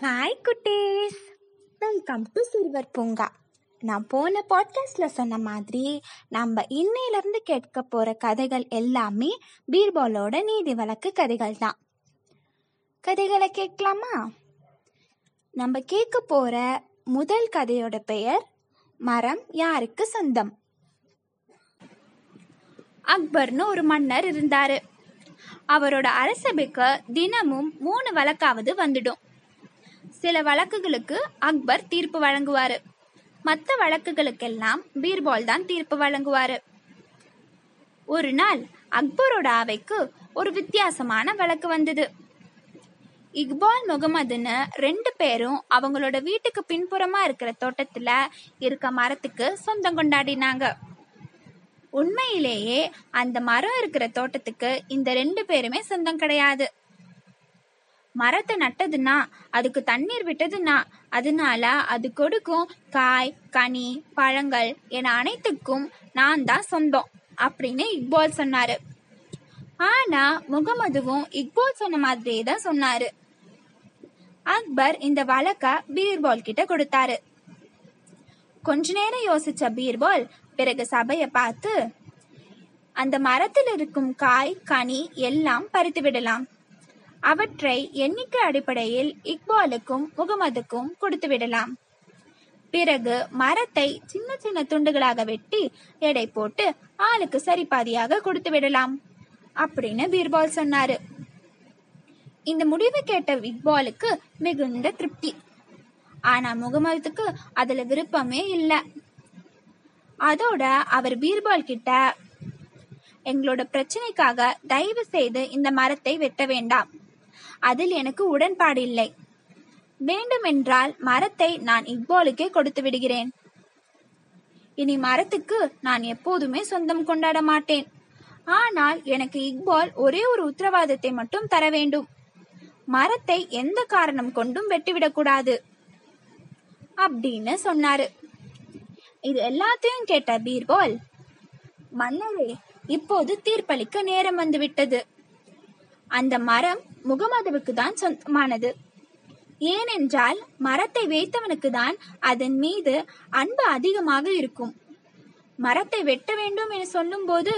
Hi குட்டீஸ். Welcome to silver பூங்கா நான் போன பாட்காஸ்டில் சொன்ன மாதிரி நம்ம இன்னையிலேருந்து கேட்க போகிற கதைகள் எல்லாமே பீர்பாலோட நீதி வழக்கு கதைகள் தான். கதைகளை கேட்கலாமா? நம்ம கேட்க போகிற முதல் கதையோட பெயர் மரம் யாருக்கு சொந்தம்? அக்பர்னு ஒரு மன்னர் இருந்தார். அவரோட அரசபைக்கு தினமும் மூணு வழக்காவது வந்துடும். சில வழக்குகளுக்கு அக்பர் தீர்ப்பு வழங்குவாரு. மற்ற வழக்குகளுக்கெல்லாம் பீர்பால் தான் தீர்ப்பு வழங்குவாரு. ஒரு நாள் அக்பரோட அவைக்கு ஒரு வித்தியாசமான வழக்கு வந்தது. இக்பால் முகமதுன்னு ரெண்டு பேரும் அவங்களோட வீட்டுக்கு பின்புறமா இருக்கிற தோட்டத்துல இருக்க மரத்துக்கு சொந்தம் கொண்டாடினாங்க. உண்மையிலேயே அந்த மரம் இருக்கிற தோட்டத்துக்கு இந்த ரெண்டு பேருமே சொந்தம் கிடையாது. மரத்தை நட்டதுன்னா அதுக்கு தண்ணீர் விட்டதுன்னா அதனால அது கொடுக்கும் காய் கனி பழங்கள் என அனைத்துக்கும் நான் தான் சொந்தம் அப்படின்னு இக்பால் சொன்னாரு. ஆனா முகமதுவும் இக்பால் சொன்ன மாதிரியே தான் சொன்னாரு. அக்பர் இந்த வழக்க பீர்பால் கிட்ட கொடுத்தாரு. கொஞ்ச நேரம் யோசிச்ச பீர்பால் பிறகு சபைய பார்த்து அந்த மரத்தில் இருக்கும் காய் கனி எல்லாம் பறித்து விடலாம். அவற்றை எண்ணிக்கை அடிப்படையில் இக்பாலுக்கும் முகமதுக்கும் கொடுத்து விடலாம் பிறகு மரத்தை சின்ன சின்ன துண்டுகளாக வெட்டி எடை போட்டு ஆளுக்கு சரிபாதியாக கொடுத்து விடலாம் அப்படின்னு பீர்பால் சொன்னாரு. இந்த முடிவை கேட்ட இக்பாலுக்கு மிகுந்த திருப்தி. ஆனா முகமதுக்கு அதுல விருப்பமே இல்லை. அதோட அவர் பீர்பால் கிட்ட எங்களோட பிரச்சனைக்காக தயவு செய்து இந்த மரத்தை வெட்ட வேண்டாம். அதில் எனக்கு உடன்பாடு இல்லை. வேண்டுமென்றால் மரத்தை நான் இக்பாலுக்கே கொடுத்து விடுகிறேன். இனி மரத்துக்கு நான் எப்போதுமே சொந்தம் கொண்டாட மாட்டேன். ஆனால் எனக்கு இக்பால் ஒரே ஒரு உத்தரவாதத்தை மட்டும் தர வேண்டும். மரத்தை எந்த காரணம் கொண்டும் வெட்டிவிடக்கூடாது அப்படின்னு சொன்னாரு. இது எல்லாத்தையும் கேட்ட பீர்பால் மன்னரே இப்போது தீர்ப்பளிக்க நேரம் வந்துவிட்டது. அந்த மரம் முகமதுவுக்கு தான் சொந்தமானது. ஏனென்றால் மரத்தை வைத்தவனுக்கு தான் அதன் மீது அன்பு அதிகமாக இருக்கும். மரத்தை வெட்ட வேண்டும் என சொல்லும்போது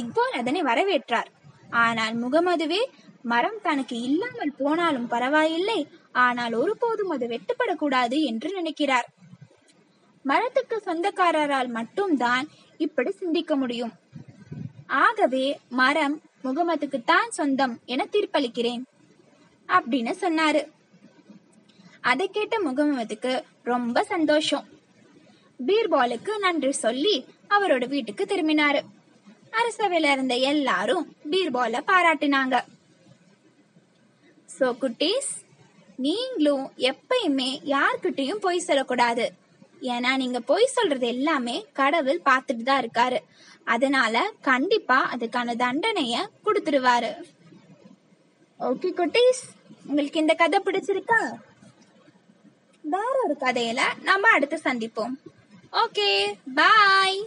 இக்பால் அதனை வரவேற்றார். ஆனால் முகமதுவே மரம் தனக்கு இல்லாமல் போனாலும் பரவாயில்லை. ஆனால் ஒருபோதும் அது வெட்டப்படக்கூடாது என்று நினைக்கிறார். மரத்துக்கு சொந்தக்காரரால் மட்டும்தான் இப்படி சிந்திக்க முடியும். ஆகவே மரம் முகமதுக்கு தான் சொந்தம் என தீர்ப்பளிக்கிறேன் அப்படின்னு சொன்னாரு. அதை கேட்ட முகமதுக்கு ரொம்ப சந்தோஷம். பீர்பாலுக்கு நன்றி சொல்லி அவரோட வீட்டுக்கு திரும்பினாரு. அரசவையில இருந்த எல்லாரும் பீர்பால பாராட்டினாங்க. சோ குட்டீஸ் நீங்களும் எப்பயுமே யார்கிட்டயும் பொய் சொல்லக்கூடாது. ஏன்னா நீங்க பொய் சொல்றது எல்லாமே கடவுள் பார்த்துட்டு தான் இருக்காரு. அதனால கண்டிப்பா அதுக்கான தண்டனைய கொடுத்துருவாரு. ஓகே குட்டீஸ். உங்களுக்கு இந்த கதை பிடிச்சிருக்கா? வேற ஒரு கதையில நம்ம அடுத்து சந்திப்போம். Okay bye